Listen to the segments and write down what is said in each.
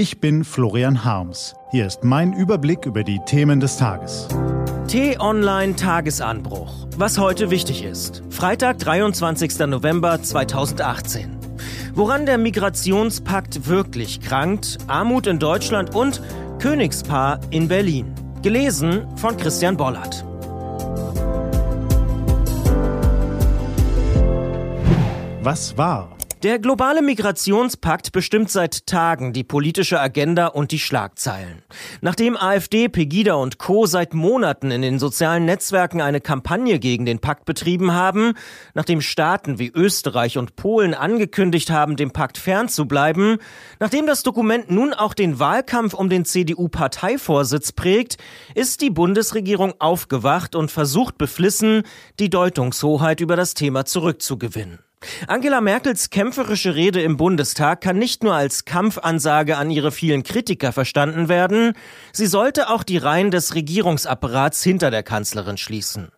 Ich bin Florian Harms. Hier ist mein Überblick über die Themen des Tages. T-Online Tagesanbruch. Was heute wichtig ist. Freitag, 23. November 2018. Woran der Migrationspakt wirklich krankt, Armut in Deutschland und Königspaar in Berlin. Gelesen von Christian Bollert. Was war? Der globale Migrationspakt bestimmt seit Tagen die politische Agenda und die Schlagzeilen. Nachdem AfD, Pegida und Co. seit Monaten in den sozialen Netzwerken eine Kampagne gegen den Pakt betrieben haben, nachdem Staaten wie Österreich und Polen angekündigt haben, dem Pakt fernzubleiben, nachdem das Dokument nun auch den Wahlkampf um den CDU-Parteivorsitz prägt, ist die Bundesregierung aufgewacht und versucht beflissen, die Deutungshoheit über das Thema zurückzugewinnen. Angela Merkels kämpferische Rede im Bundestag kann nicht nur als Kampfansage an ihre vielen Kritiker verstanden werden, sie sollte auch die Reihen des Regierungsapparats hinter der Kanzlerin schließen.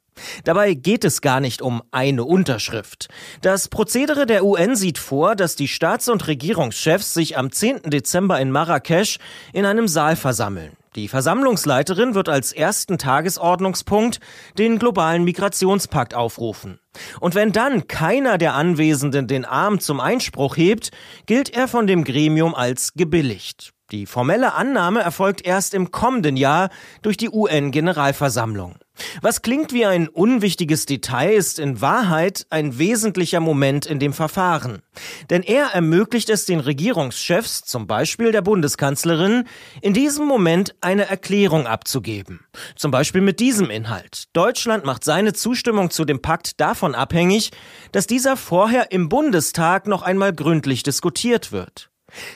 Dabei geht es gar nicht um eine Unterschrift. Das Prozedere der UN sieht vor, dass die Staats- und Regierungschefs sich am 10. Dezember in Marrakesch in einem Saal versammeln. Die Versammlungsleiterin wird als ersten Tagesordnungspunkt den globalen Migrationspakt aufrufen. Und wenn dann keiner der Anwesenden den Arm zum Einspruch hebt, gilt er von dem Gremium als gebilligt. Die formelle Annahme erfolgt erst im kommenden Jahr durch die UN-Generalversammlung. Was klingt wie ein unwichtiges Detail, ist in Wahrheit ein wesentlicher Moment in dem Verfahren. Denn er ermöglicht es den Regierungschefs, zum Beispiel der Bundeskanzlerin, in diesem Moment eine Erklärung abzugeben. Zum Beispiel mit diesem Inhalt. Deutschland macht seine Zustimmung zu dem Pakt davon abhängig, dass dieser vorher im Bundestag noch einmal gründlich diskutiert wird.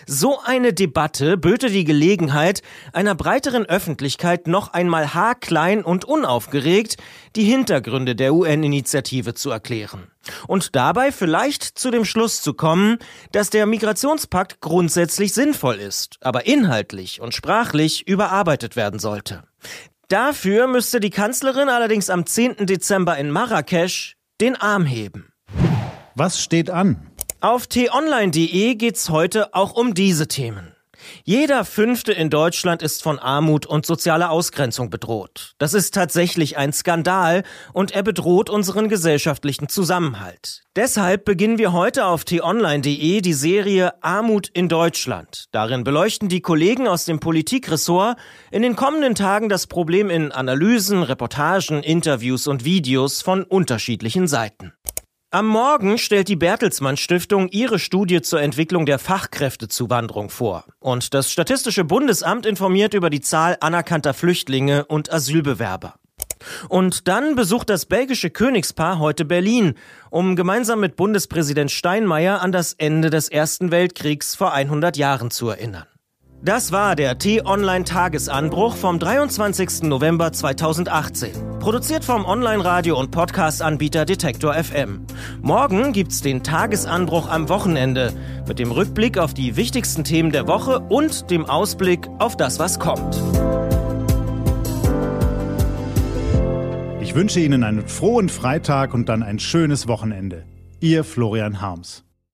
So eine Debatte böte die Gelegenheit, einer breiteren Öffentlichkeit noch einmal haarklein und unaufgeregt die Hintergründe der UN-Initiative zu erklären. Und dabei vielleicht zu dem Schluss zu kommen, dass der Migrationspakt grundsätzlich sinnvoll ist, aber inhaltlich und sprachlich überarbeitet werden sollte. Dafür müsste die Kanzlerin allerdings am 10. Dezember in Marrakesch den Arm heben. Was steht an? Auf t-online.de geht's heute auch um diese Themen. Jeder Fünfte in Deutschland ist von Armut und sozialer Ausgrenzung bedroht. Das ist tatsächlich ein Skandal und er bedroht unseren gesellschaftlichen Zusammenhalt. Deshalb beginnen wir heute auf t-online.de die Serie Armut in Deutschland. Darin beleuchten die Kollegen aus dem Politikressort in den kommenden Tagen das Problem in Analysen, Reportagen, Interviews und Videos von unterschiedlichen Seiten. Am Morgen stellt die Bertelsmann Stiftung ihre Studie zur Entwicklung der Fachkräftezuwanderung vor. Und das Statistische Bundesamt informiert über die Zahl anerkannter Flüchtlinge und Asylbewerber. Und dann besucht das belgische Königspaar heute Berlin, um gemeinsam mit Bundespräsident Steinmeier an das Ende des Ersten Weltkriegs vor 100 Jahren zu erinnern. Das war der T-Online-Tagesanbruch vom 23. November 2018. Produziert vom Online-Radio- und Podcast-Anbieter Detektor FM. Morgen gibt's den Tagesanbruch am Wochenende mit dem Rückblick auf die wichtigsten Themen der Woche und dem Ausblick auf das, was kommt. Ich wünsche Ihnen einen frohen Freitag und dann ein schönes Wochenende. Ihr Florian Harms.